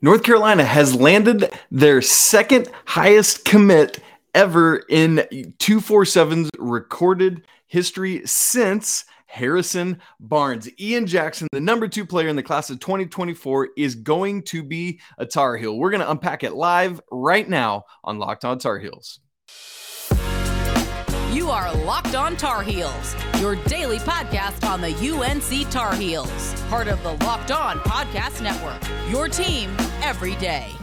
North Carolina has landed their second highest commit ever in 247's recorded history since Harrison Barnes. Ian Jackson, the number two player in the class of 2024, is going to be a Tar Heel. We're going to unpack it live right now on Locked On Tar Heels. You are Locked On Tar Heels, your daily podcast on the UNC Tar Heels, part of the Locked On Podcast Network. Your team every day.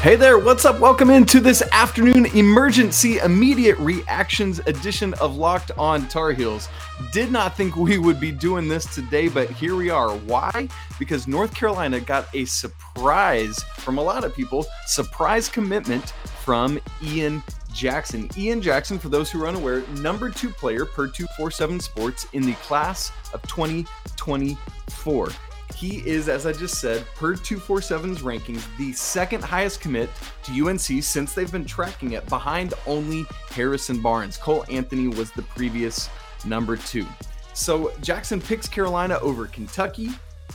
Hey there, what's up? Welcome into this afternoon emergency immediate reactions edition of Locked On Tar Heels. Did not think we would be doing this today, but here we are. Why? Because North Carolina got a surprise from a lot of people, surprise commitment from Ian Jackson. Ian Jackson, for those who are unaware, number two player per 247 Sports in the class of 2024. He is, as I just said, per 247's rankings, the second highest commit to UNC since they've been tracking it, behind only Harrison Barnes. Cole Anthony was the previous number two. So Jackson picks Carolina over Kentucky,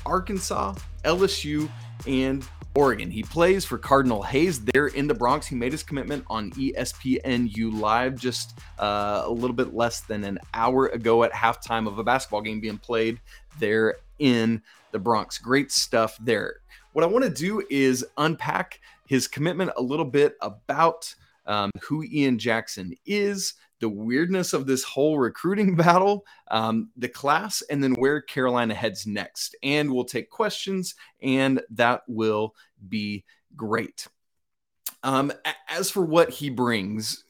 Arkansas, LSU, and Oregon. He plays for Cardinal Hayes there in the Bronx. He made his commitment on ESPNU Live just uh, a little bit less than an hour ago at halftime of a basketball game being played there in the Bronx. Great stuff there. What I want to do is unpack his commitment a little bit about um, who Ian Jackson is, the weirdness of this whole recruiting battle, um, the class, and then where Carolina heads next. And we'll take questions, and that will be great. Um, as for what he brings,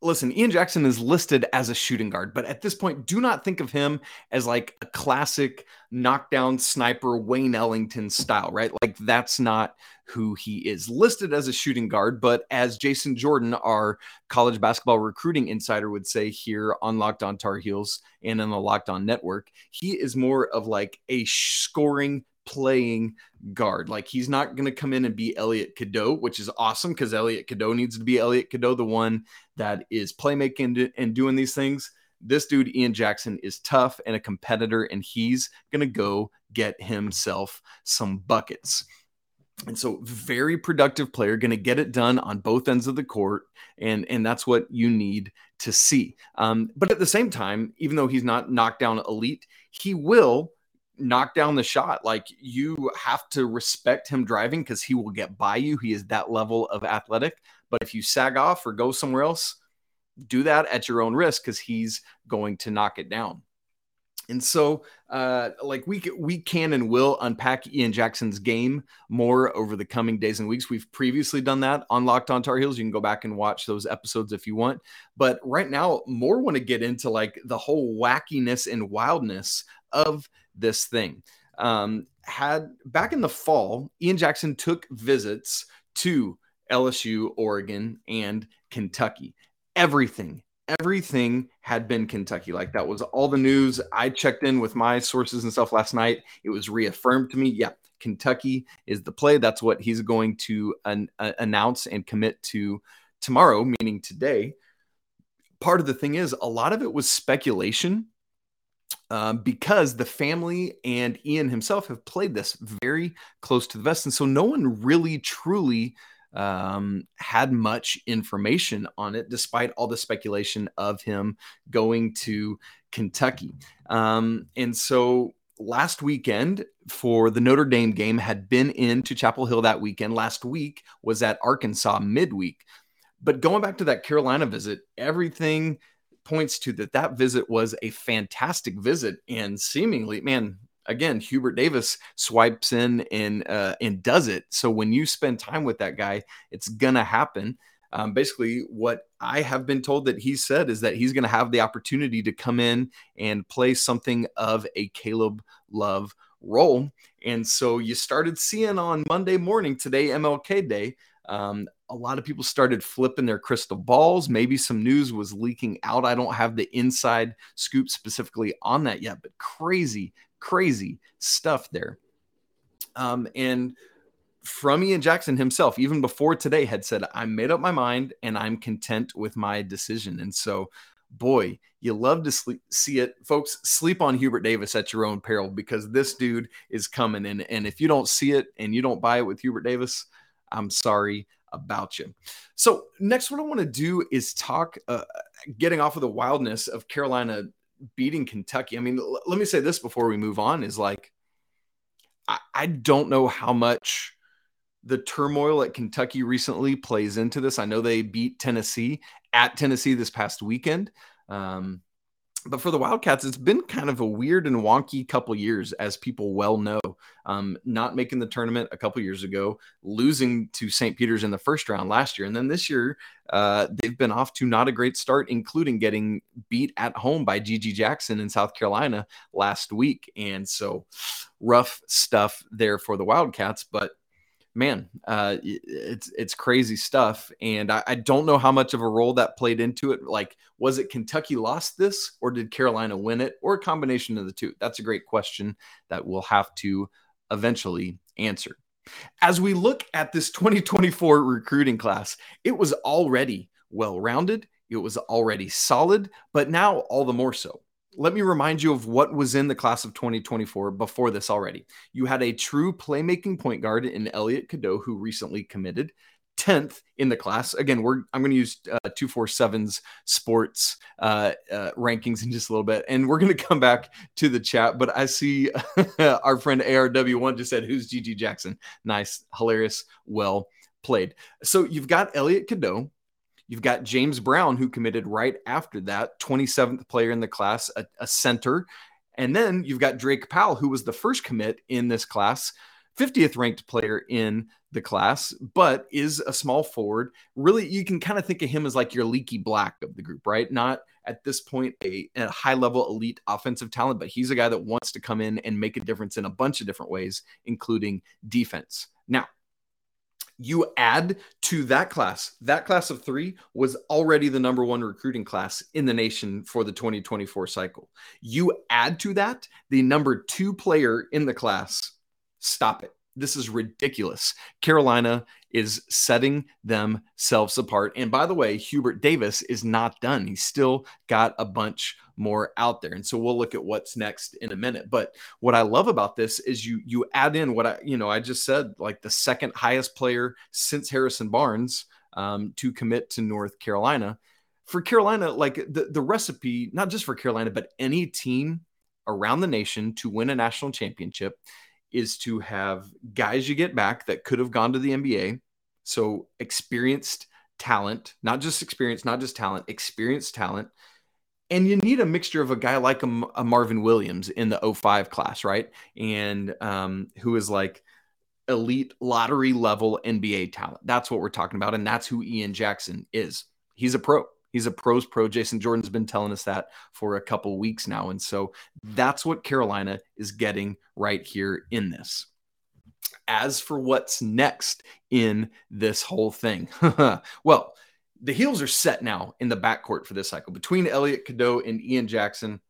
listen, Ian Jackson is listed as a shooting guard, but at this point, do not think of him as like a classic knockdown sniper Wayne Ellington style, right? Like that's not who he is. Listed as a shooting guard, but as Jason Jordan, our college basketball recruiting insider, would say here on Locked On Tar Heels and in the Locked On Network, he is more of like a scoring playing guard. Like he's not going to come in and be Elliot Cadeau, which is awesome because Elliot Cadeau needs to be Elliot Cadeau, the one that is playmaking and doing these things. This dude, Ian Jackson, is tough and a competitor, and he's going to go get himself some buckets. And so, very productive player, going to get it done on both ends of the court, and and that's what you need to see. Um, but at the same time, even though he's not knockdown elite, he will knock down the shot. Like you have to respect him driving because he will get by you. He is that level of athletic. But if you sag off or go somewhere else, do that at your own risk because he's going to knock it down. And so, uh, like we we can and will unpack Ian Jackson's game more over the coming days and weeks. We've previously done that on Locked On Tar Heels. You can go back and watch those episodes if you want. But right now, more want to get into like the whole wackiness and wildness of this thing. Um, had back in the fall, Ian Jackson took visits to LSU, Oregon, and Kentucky. Everything, everything had been Kentucky. Like that was all the news. I checked in with my sources and stuff last night. It was reaffirmed to me. Yeah, Kentucky is the play. That's what he's going to an, uh, announce and commit to tomorrow, meaning today. Part of the thing is, a lot of it was speculation um, because the family and Ian himself have played this very close to the vest. And so no one really truly um, had much information on it, despite all the speculation of him going to Kentucky. Um, and so last weekend for the Notre Dame game had been into Chapel Hill that weekend. Last week was at Arkansas midweek. But going back to that Carolina visit, everything points to that. That visit was a fantastic visit and seemingly man again hubert davis swipes in and uh, and does it. So when you spend time with that guy it's gonna happen. Um, basically what i have been told that he said is that he's going to have the opportunity to come in and play something of a caleb love role. And so you started seeing on monday morning today mlk day um, a lot of people started flipping their crystal balls. Maybe some news was leaking out. I don't have the inside scoop specifically on that yet, but crazy, crazy stuff there. Um, and from Ian Jackson himself, even before today, had said, I made up my mind and I'm content with my decision. And so boy, you love to sleep, see it. Folks, sleep on Hubert Davis at your own peril because this dude is coming in. And if you don't see it and you don't buy it with Hubert Davis, I'm sorry about you. So, next, what I want to do is talk, uh, getting off of the wildness of Carolina beating Kentucky. I mean, l- let me say this before we move on is like, I, I don't know how much the turmoil at Kentucky recently plays into this. I know they beat Tennessee at Tennessee this past weekend. Um, but for the Wildcats, it's been kind of a weird and wonky couple years, as people well know. Um, not making the tournament a couple years ago, losing to St. Peter's in the first round last year, and then this year uh, they've been off to not a great start, including getting beat at home by GG Jackson in South Carolina last week. And so, rough stuff there for the Wildcats, but man, uh, it's it's crazy stuff, and I, I, don't know how much of a role that played into it. Like, was it Kentucky lost this, or did Carolina win it, or a combination of the two? That's a great question that we'll have to eventually answer. As we look at this 2024 recruiting class, it was already well rounded. It was already solid, but now all the more so let me remind you of what was in the class of 2024 before this already. You had a true playmaking point guard in Elliot Cadeau, who recently committed. 10th in the class. Again, we're I'm going to use uh, 247's sports uh, uh, rankings in just a little bit, and we're going to come back to the chat. But I see our friend ARW1 just said, "Who's GG Jackson?" Nice, hilarious, well played. So you've got Elliot Cadeau, You've got James Brown, who committed right after that, 27th player in the class, a, a center. And then you've got Drake Powell, who was the first commit in this class, 50th ranked player in the class, but is a small forward. Really, you can kind of think of him as like your leaky black of the group, right? Not at this point a, a high level elite offensive talent, but he's a guy that wants to come in and make a difference in a bunch of different ways, including defense. Now, you add to that class, that class of three was already the number one recruiting class in the nation for the 2024 cycle. You add to that the number two player in the class. Stop it. This is ridiculous. Carolina is setting themselves apart. And by the way, Hubert Davis is not done. He's still got a bunch more out there. And so we'll look at what's next in a minute. But what I love about this is you you add in what I you know I just said like the second highest player since Harrison Barnes um, to commit to North Carolina. For Carolina, like the, the recipe, not just for Carolina, but any team around the nation to win a national championship is to have guys you get back that could have gone to the NBA. So experienced talent, not just experience, not just talent, experienced talent and you need a mixture of a guy like a, a Marvin Williams in the 05 class, right? And um, who is like elite lottery level NBA talent. That's what we're talking about. And that's who Ian Jackson is. He's a pro. He's a pros pro. Jason Jordan's been telling us that for a couple weeks now. And so that's what Carolina is getting right here in this. As for what's next in this whole thing, well, the heels are set now in the backcourt for this cycle between Elliot Cadeau and Ian Jackson.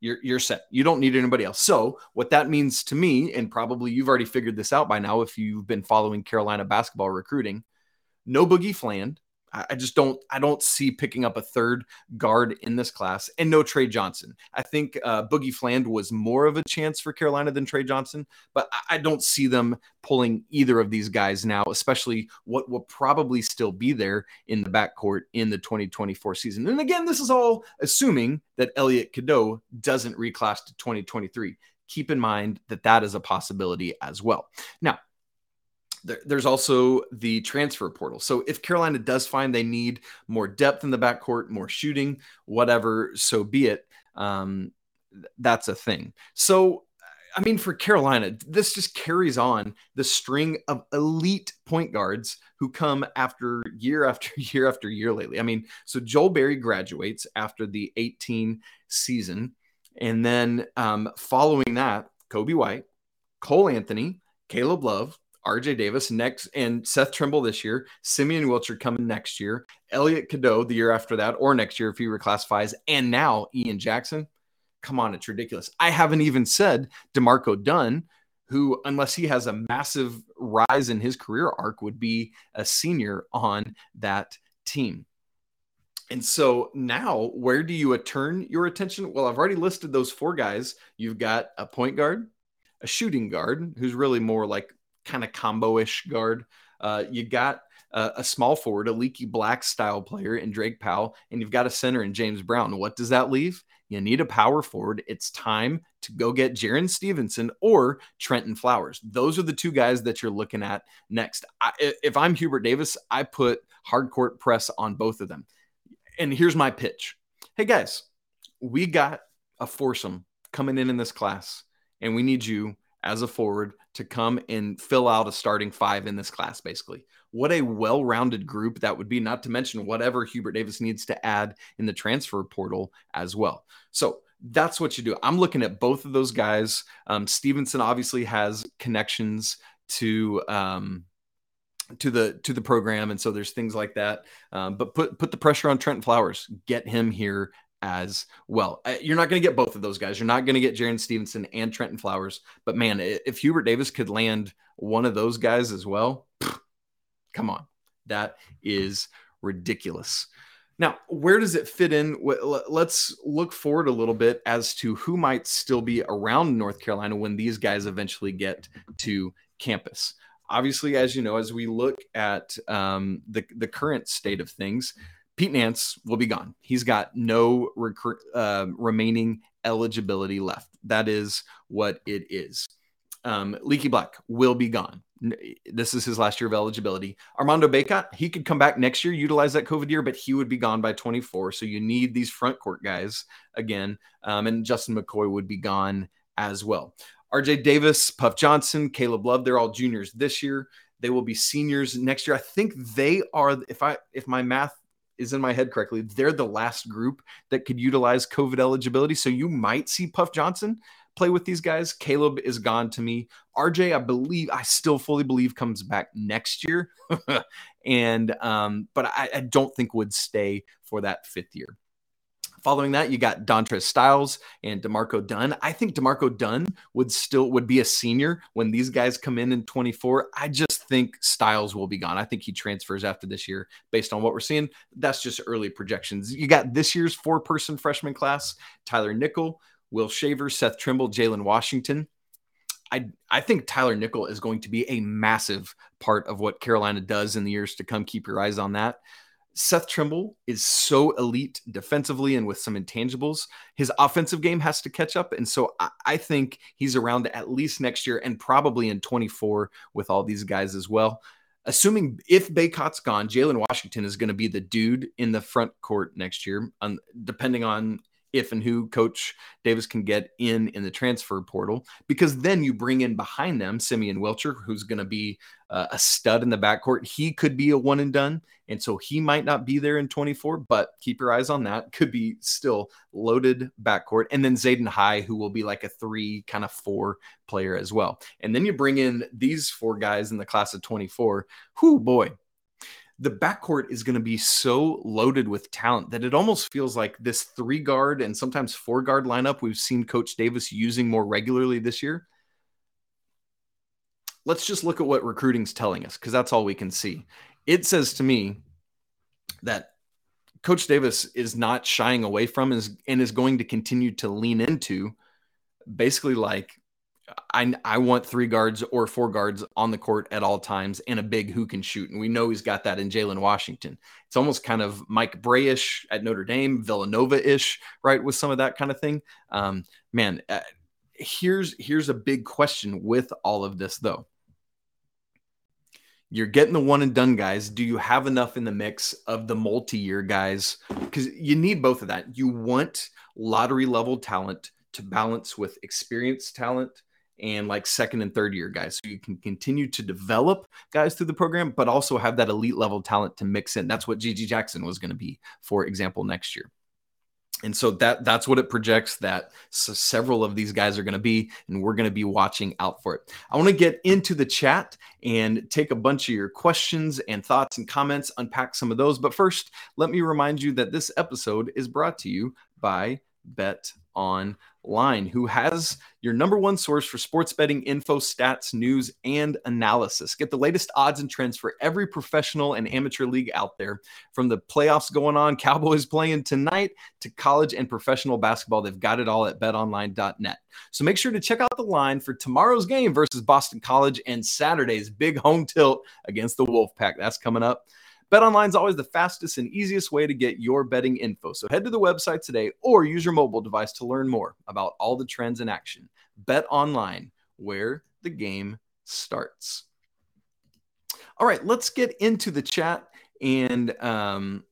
You're, you're set. You don't need anybody else. So, what that means to me, and probably you've already figured this out by now if you've been following Carolina basketball recruiting, no Boogie Fland, I just don't I don't see picking up a third guard in this class and no Trey Johnson. I think uh, Boogie Fland was more of a chance for Carolina than Trey Johnson, but I don't see them pulling either of these guys now, especially what will probably still be there in the backcourt in the 2024 season. And again, this is all assuming that Elliot Cadeau doesn't reclass to 2023. Keep in mind that that is a possibility as well. Now, there, there's also the transfer portal. So if Carolina does find they need more depth in the backcourt, more shooting, whatever, so be it. Um, that's a thing. So I mean, for Carolina, this just carries on the string of elite point guards who come after year after year after year lately. I mean, so Joel Berry graduates after the 18 season. And then um, following that, Coby White, Cole Anthony, Caleb Love, RJ Davis next and Seth Trimble this year, Simeon Wilcher coming next year, Elliot Cadeau the year after that, or next year if he reclassifies, and now Ian Jackson. Come on, it's ridiculous. I haven't even said D'Marco Dunn, who, unless he has a massive rise in his career arc, would be a senior on that team. And so now, where do you turn your attention? Well, I've already listed those four guys. You've got a point guard, a shooting guard, who's really more like kind of combo ish guard. Uh, you got a, a small forward, a leaky black style player in Drake Powell, and you've got a center in James Brown. What does that leave? You need a power forward. It's time to go get Jarin Stevenson or Trenton Flowers. Those are the two guys that you're looking at next. I, if I'm Hubert Davis, I put hard court press on both of them. And here's my pitch Hey guys, we got a foursome coming in in this class, and we need you as a forward to come and fill out a starting five in this class, basically. What a well rounded group that would be, not to mention whatever Hubert Davis needs to add in the transfer portal as well. So that's what you do. I'm looking at both of those guys. Um, Stevenson obviously has connections to. Um, to the to the program and so there's things like that um, but put put the pressure on Trenton Flowers get him here as well. Uh, you're not going to get both of those guys. You're not going to get Jarin Stevenson and Trenton Flowers. But man, if Hubert Davis could land one of those guys as well, come on. That is ridiculous. Now, where does it fit in? Let's look forward a little bit as to who might still be around North Carolina when these guys eventually get to campus. Obviously, as you know, as we look at um, the, the current state of things, Pete Nance will be gone. He's got no rec- uh, remaining eligibility left. That is what it is. Um, Leaky Black will be gone. This is his last year of eligibility. Armando Bacot, he could come back next year, utilize that COVID year, but he would be gone by 24. So you need these front court guys again. Um, and Justin McCoy would be gone as well. RJ Davis, Puff Johnson, Caleb Love, they're all juniors this year. They will be seniors next year. I think they are, if I if my math is in my head correctly, they're the last group that could utilize COVID eligibility. So you might see Puff Johnson play with these guys. Caleb is gone to me. RJ, I believe, I still fully believe comes back next year. and, um, but I, I don't think would stay for that fifth year. Following that, you got Dontrez Styles and D'Marco Dunn. I think D'Marco Dunn would still would be a senior when these guys come in in 24. I just think Styles will be gone. I think he transfers after this year based on what we're seeing. That's just early projections. You got this year's four-person freshman class: Tyler Nickel, Will Shaver, Seth Trimble, Jalen Washington. I, I think Tyler Nickel is going to be a massive part of what Carolina does in the years to come. Keep your eyes on that. Seth Trimble is so elite defensively and with some intangibles. His offensive game has to catch up. And so I, think he's around at least next year and probably in 24 with all these guys as well. Assuming if Bacot's gone, Jalen Washington is going to be the dude in the front court next year, depending on if and who coach Davis can get in in the transfer portal because then you bring in behind them Simeon Wilcher who's going to be uh, a stud in the backcourt. He could be a one and done and so he might not be there in 24 but keep your eyes on that. Could be still loaded backcourt. And then Zayden High who will be like a 3 kind of 4 player as well. And then you bring in these four guys in the class of 24 who boy the backcourt is going to be so loaded with talent that it almost feels like this three guard and sometimes four guard lineup we've seen Coach Davis using more regularly this year. Let's just look at what recruiting's telling us because that's all we can see. It says to me that Coach Davis is not shying away from is, and is going to continue to lean into basically like I, I want three guards or four guards on the court at all times and a big who can shoot. And we know he's got that in Jalen Washington. It's almost kind of Mike Brey-ish at Notre Dame, Villanova ish, right? With some of that kind of thing. Um, man, uh, here's here's a big question with all of this though. You're getting the one and done guys. Do you have enough in the mix of the multi year guys? Because you need both of that. You want lottery level talent to balance with experienced talent and like second and third year guys. So you can continue to develop guys through the program, but also have that elite level talent to mix in. That's what GG Jackson was going to be, for example, next year. And so that that's what it projects that so several of these guys are going to be, and we're going to be watching out for it. I want to get into the chat and take a bunch of your questions and thoughts and comments, unpack some of those. But first, let me remind you that this episode is brought to you by Bet online. Line, who has your number one source for sports betting info, stats, news, and analysis. Get the latest odds and trends for every professional and amateur league out there. From the playoffs going on, Cowboys playing tonight, to college and professional basketball, they've got it all at betonline.net. So make sure to check out the line for tomorrow's game versus Boston College and Saturday's big home tilt against the Wolfpack. That's coming up. BetOnline is always the fastest and easiest way to get your betting info. So head to the website today or use your mobile device to learn more about all the trends in action. BetOnline, where the game starts. All right, let's get into the chat and um,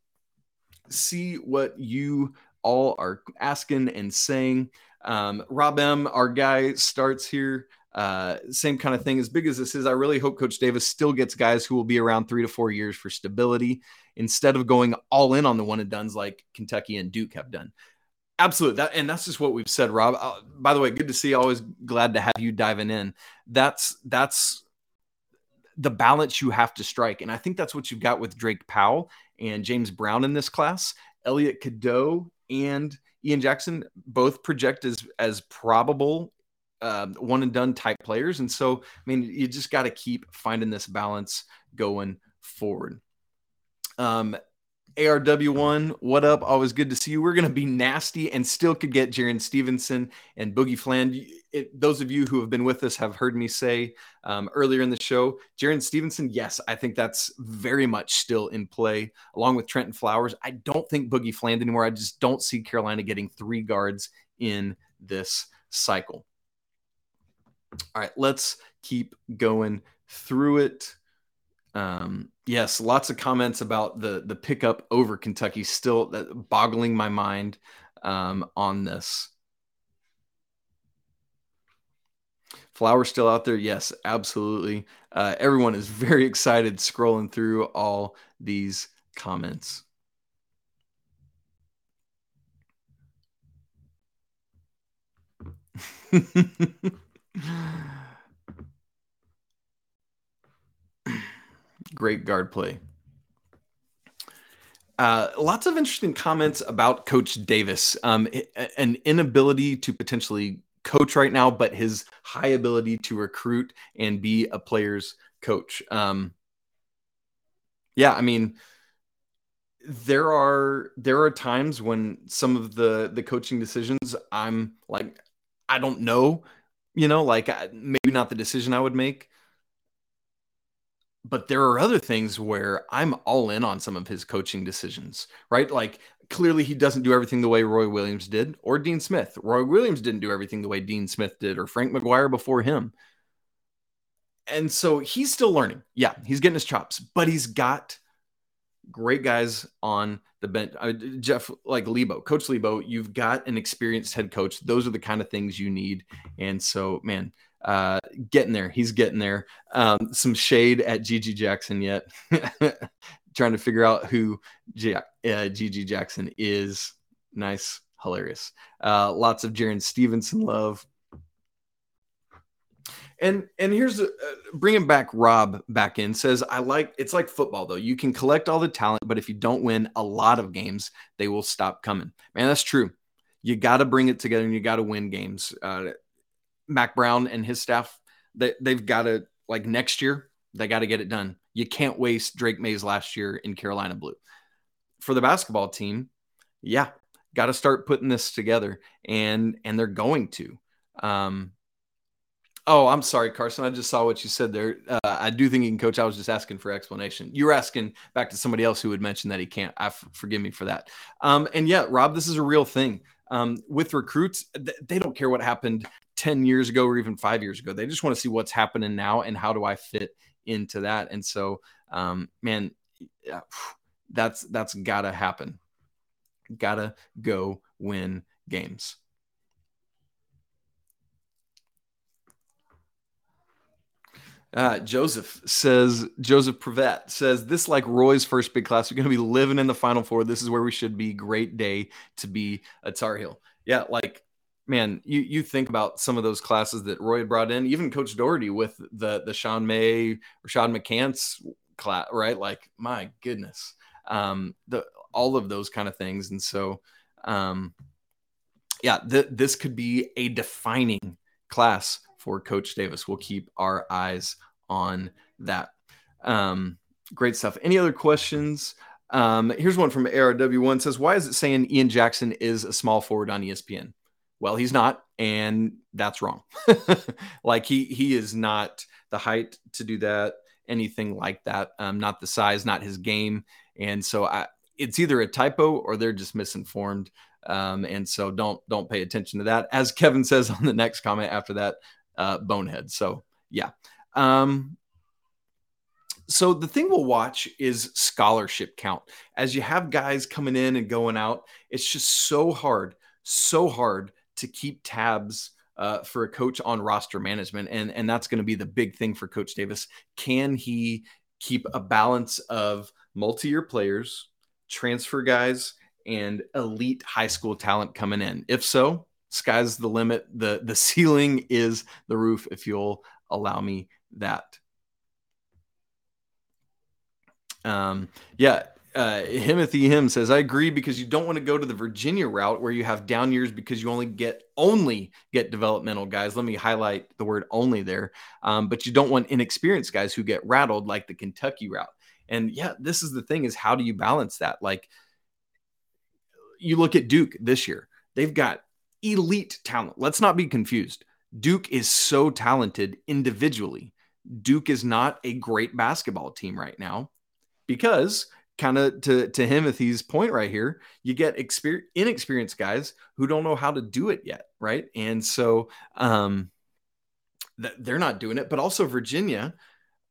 see what you all are asking and saying. Um, Rob M, our guy, starts here. Uh, same kind of thing. As big as this is, I really hope Coach Davis still gets guys who will be around three to four years for stability instead of going all in on the one and duns like Kentucky and Duke have done. Absolutely. That, and that's just what we've said, Rob. Uh, by the way, good to see. Always glad to have you diving in. That's that's the balance you have to strike, and I think that's what you've got with Drake Powell and James Brown in this class. Elliot Cadeau and Ian Jackson both project as as probable uh, one and done type players. And so, I mean, you just got to keep finding this balance going forward. Um, ARW1, what up? Always good to see you. We're going to be nasty and still could get Jarin Stevenson and Boogie Fland. It, those of you who have been with us have heard me say um, earlier in the show, Jarin Stevenson, yes, I think that's very much still in play, along with Trenton Flowers. I don't think Boogie Fland anymore. I just don't see Carolina getting three guards in this cycle. All right, let's keep going through it. Um, yes, lots of comments about the the pickup over Kentucky, still that boggling my mind um, on this. Flower still out there? Yes, absolutely. Uh, everyone is very excited scrolling through all these comments. Great guard play. Uh, lots of interesting comments about Coach Davis. Um, an inability to potentially coach right now, but his high ability to recruit and be a player's coach. Um, yeah, I mean, there are there are times when some of the the coaching decisions I'm like I don't know you know, like uh, maybe not the decision I would make. But there are other things where I'm all in on some of his coaching decisions, right? Like clearly he doesn't do everything the way Roy Williams did or Dean Smith. Roy Williams didn't do everything the way Dean Smith did or Frank McGuire before him. And so he's still learning. Yeah, he's getting his chops, but he's got great guys on the bench. Jeff, like Lebo, Coach Lebo, you've got an experienced head coach. Those are the kind of things you need. And so, man, uh, getting there. He's getting there. Um, some shade at GG Jackson yet. Trying to figure out who G- uh, GG Jackson is. Nice, hilarious. Uh, lots of Jarin Stevenson love. And and here's uh, bringing back Rob back in says I like it's like football though. You can collect all the talent, but if you don't win a lot of games, they will stop coming. Man, that's true. You got to bring it together and you got to win games. Uh, Mack Brown and his staff, they, they've got to like next year they got to get it done. You can't waste Drake Maye's last year in Carolina blue. For the basketball team, yeah, got to start putting this together, and and they're going to. Um, Oh, I'm sorry, Carson. I just saw what you said there. Uh, I do think he can coach. I was just asking for explanation. You were asking back to somebody else who had mentioned that he can't. I f- forgive me for that. Um, and yeah, Rob, this is a real thing. Um, with recruits, th- they don't care what happened 10 years ago or even five years ago. They just want to see what's happening now and how do I fit into that. And so, um, man, yeah, that's that's gotta happen. Gotta go win games. Uh, Joseph says, Joseph Prevet says, this like Roy's first big class. We're going to be living in the Final Four. This is where we should be. Great day to be a Tar Heel. Yeah, like, man, you you think about some of those classes that Roy had brought in, even Coach Doherty with the the Sean May, Rashad McCants class, right? Like, my goodness, um, the all of those kind of things. And so, um, yeah, th- this could be a defining class for Coach Davis. We'll keep our eyes on that. Um, great stuff. Any other questions? Um, here's one from ARW1 says, Why is it saying Ian Jackson is a small forward on ESPN? Well, he's not, and that's wrong. like he he is not the height to do that, anything like that. Um, not the size, not his game. And so I it's either a typo or they're just misinformed. Um, and so don't don't pay attention to that. As Kevin says on the next comment after that, uh, bonehead. So yeah. Um, so the thing we'll watch is scholarship count. As you have guys coming in and going out, it's just so hard, so hard to keep tabs uh, for a coach on roster management, and and that's going to be the big thing for Coach Davis. Can he keep a balance of multi-year players, transfer guys, and elite high school talent coming in? If so, sky's the limit. the The ceiling is the roof. If you'll allow me that. Um, yeah, uh, Himothy Him says, I agree because you don't want to go to the Virginia route where you have down years because you only get only get developmental guys. Let me highlight the word only there. Um, but you don't want inexperienced guys who get rattled like the Kentucky route. And yeah, this is the thing is how do you balance that? Like you look at Duke this year, they've got elite talent. Let's not be confused. Duke is so talented individually. Duke is not a great basketball team right now because kind of to to Timothy's point right here, you get exper- inexperienced guys who don't know how to do it yet, right? And so um, th- they're not doing it. But also Virginia,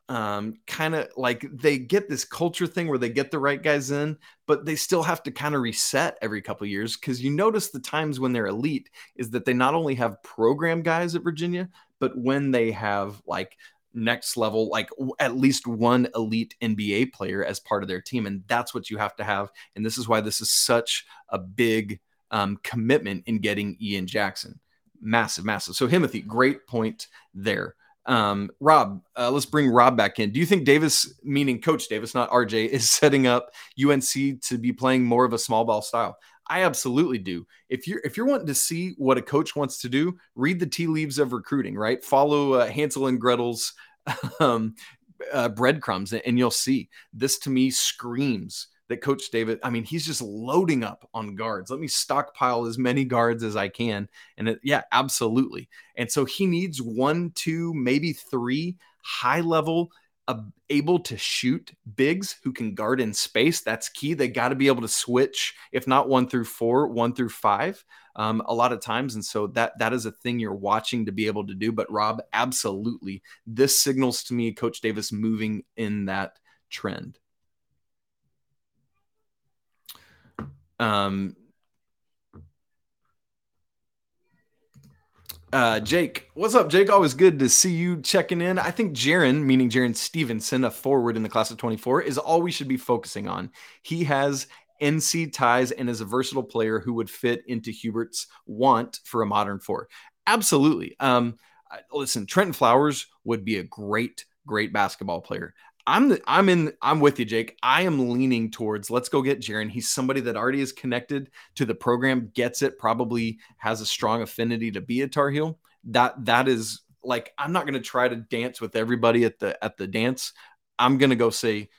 um, kind of like they get this culture thing where they get the right guys in, but they still have to kind of reset every couple years because you notice the times when they're elite is that they not only have program guys at Virginia, but when they have like next level, like at least one elite NBA player as part of their team. And that's what you have to have. And this is why this is such a big um, commitment in getting Ian Jackson. Massive, massive. So, Timothy, great point there. Um, Rob, uh, let's bring Rob back in. Do you think Davis, meaning Coach Davis, not RJ, is setting up UNC to be playing more of a small ball style? I absolutely do. If you're if you're wanting to see what a coach wants to do, read the tea leaves of recruiting. Right, follow uh, Hansel and Gretel's um, uh, breadcrumbs, and you'll see this to me screams that Coach David, I mean, he's just loading up on guards. Let me stockpile as many guards as I can. And it, yeah, absolutely. And so he needs one, two, maybe three high level, uh, able to shoot bigs who can guard in space. That's key. They got to be able to switch, if not one through four, one through five um, a lot of times. And so that that is a thing you're watching to be able to do. But Rob, absolutely, this signals to me Coach Davis moving in that trend. Um, Uh, Jake, what's up, Jake? Always good to see you checking in. I think Jarin, meaning Jarin Stevenson, a forward in the class of 24, is all we should be focusing on. He has NC ties and is a versatile player who would fit into Hubert's want for a modern four. Absolutely. Um, listen, Trenton Flowers would be a great, great basketball player. I'm the, I'm in I'm with you, Jake. I am leaning towards let's go get Jarin. He's somebody that already is connected to the program, gets it, probably has a strong affinity to be a Tar Heel. That that is like I'm not going to try to dance with everybody at the at the dance. I'm going to go say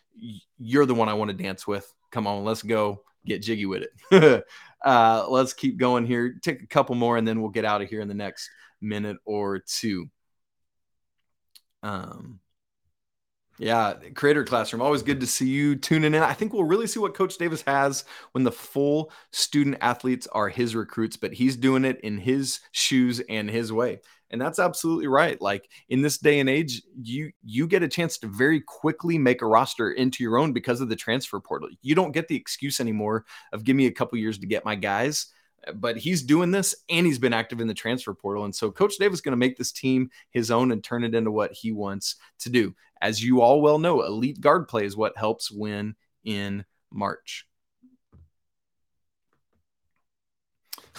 you're the one I want to dance with come on, let's go get jiggy with it. uh, let's keep going here. Take a couple more, and then we'll get out of here in the next minute or two. Um, yeah, Creator Classroom. Always good to see you tuning in. I think we'll really see what Coach Davis has when the full student athletes are his recruits, but he's doing it in his shoes and his way and that's absolutely right like in this day and age you you get a chance to very quickly make a roster into your own because of the transfer portal you don't get the excuse anymore of give me a couple years to get my guys but he's doing this and he's been active in the transfer portal and so coach davis is going to make this team his own and turn it into what he wants to do as you all well know elite guard play is what helps win in march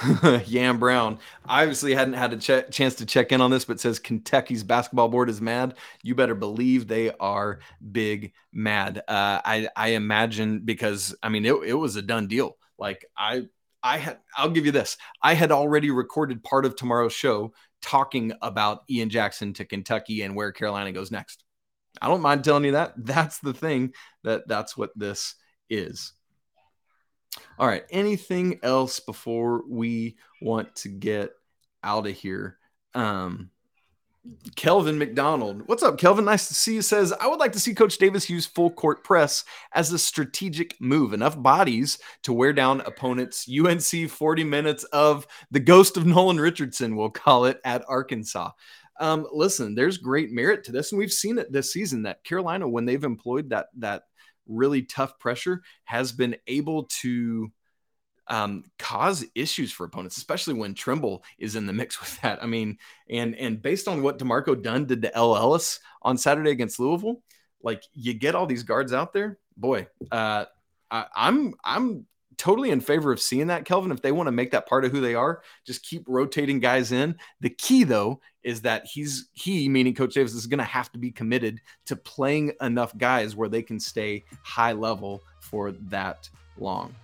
Yam Brown obviously hadn't had a ch- chance to check in on this, but says Kentucky's basketball board is mad. You better believe they are big mad. Uh, I I imagine because I mean it, it was a done deal. Like I I had I'll give you this. I had already recorded part of tomorrow's show talking about Ian Jackson to Kentucky and where Carolina goes next. I don't mind telling you that. That's the thing that that's what this is. All right. Anything else before we want to get out of here? Um, Kelvin McDonald. What's up, Kelvin? Nice to see you. Says, I would like to see Coach Davis use full court press as a strategic move. Enough bodies to wear down opponents. UNC 40 minutes of the ghost of Nolan Richardson, we'll call it, at Arkansas. Um, listen, there's great merit to this, and we've seen it this season that Carolina, when they've employed that that really tough pressure, has been able to um, cause issues for opponents, especially when Trimble is in the mix with that. I mean, and and based on what D'Marco Dunn did to El Ellis on Saturday against Louisville, like you get all these guards out there, boy. Uh, I, I'm I'm totally in favor of seeing that, Kelvin. If they want to make that part of who they are, just keep rotating guys in. The key, though, is that he's he, meaning Coach Davis, is going to have to be committed to playing enough guys where they can stay high level for that long.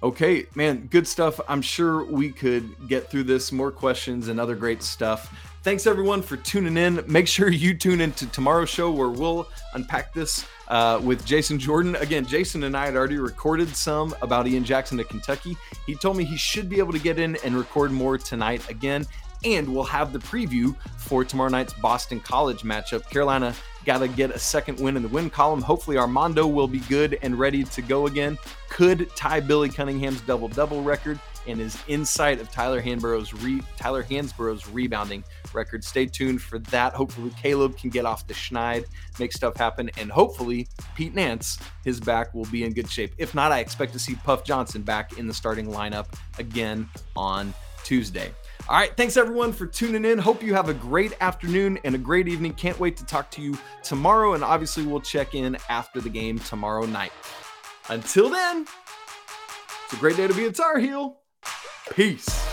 Okay, man, good stuff. I'm sure we could get through this, more questions and other great stuff. Thanks everyone for tuning in. Make sure you tune into tomorrow's show where we'll unpack this uh, with Jason Jordan. Again, Jason and I had already recorded some about Ian Jackson to Kentucky. He told me he should be able to get in and record more tonight again. And we'll have the preview for tomorrow night's Boston College matchup. Carolina got to get a second win in the win column. Hopefully, Armando will be good and ready to go again. Could tie Billy Cunningham's double double record and is inside of Tyler re- Tyler Hansbrough's rebounding record. Stay tuned for that. Hopefully, Caleb can get off the schneid, make stuff happen, and hopefully, Pete Nance, his back will be in good shape. If not, I expect to see Puff Johnson back in the starting lineup again on Tuesday. All right. Thanks everyone for tuning in. Hope you have a great afternoon and a great evening. Can't wait to talk to you tomorrow. And obviously, we'll check in after the game tomorrow night. Until then, it's a great day to be a Tar Heel. Peace.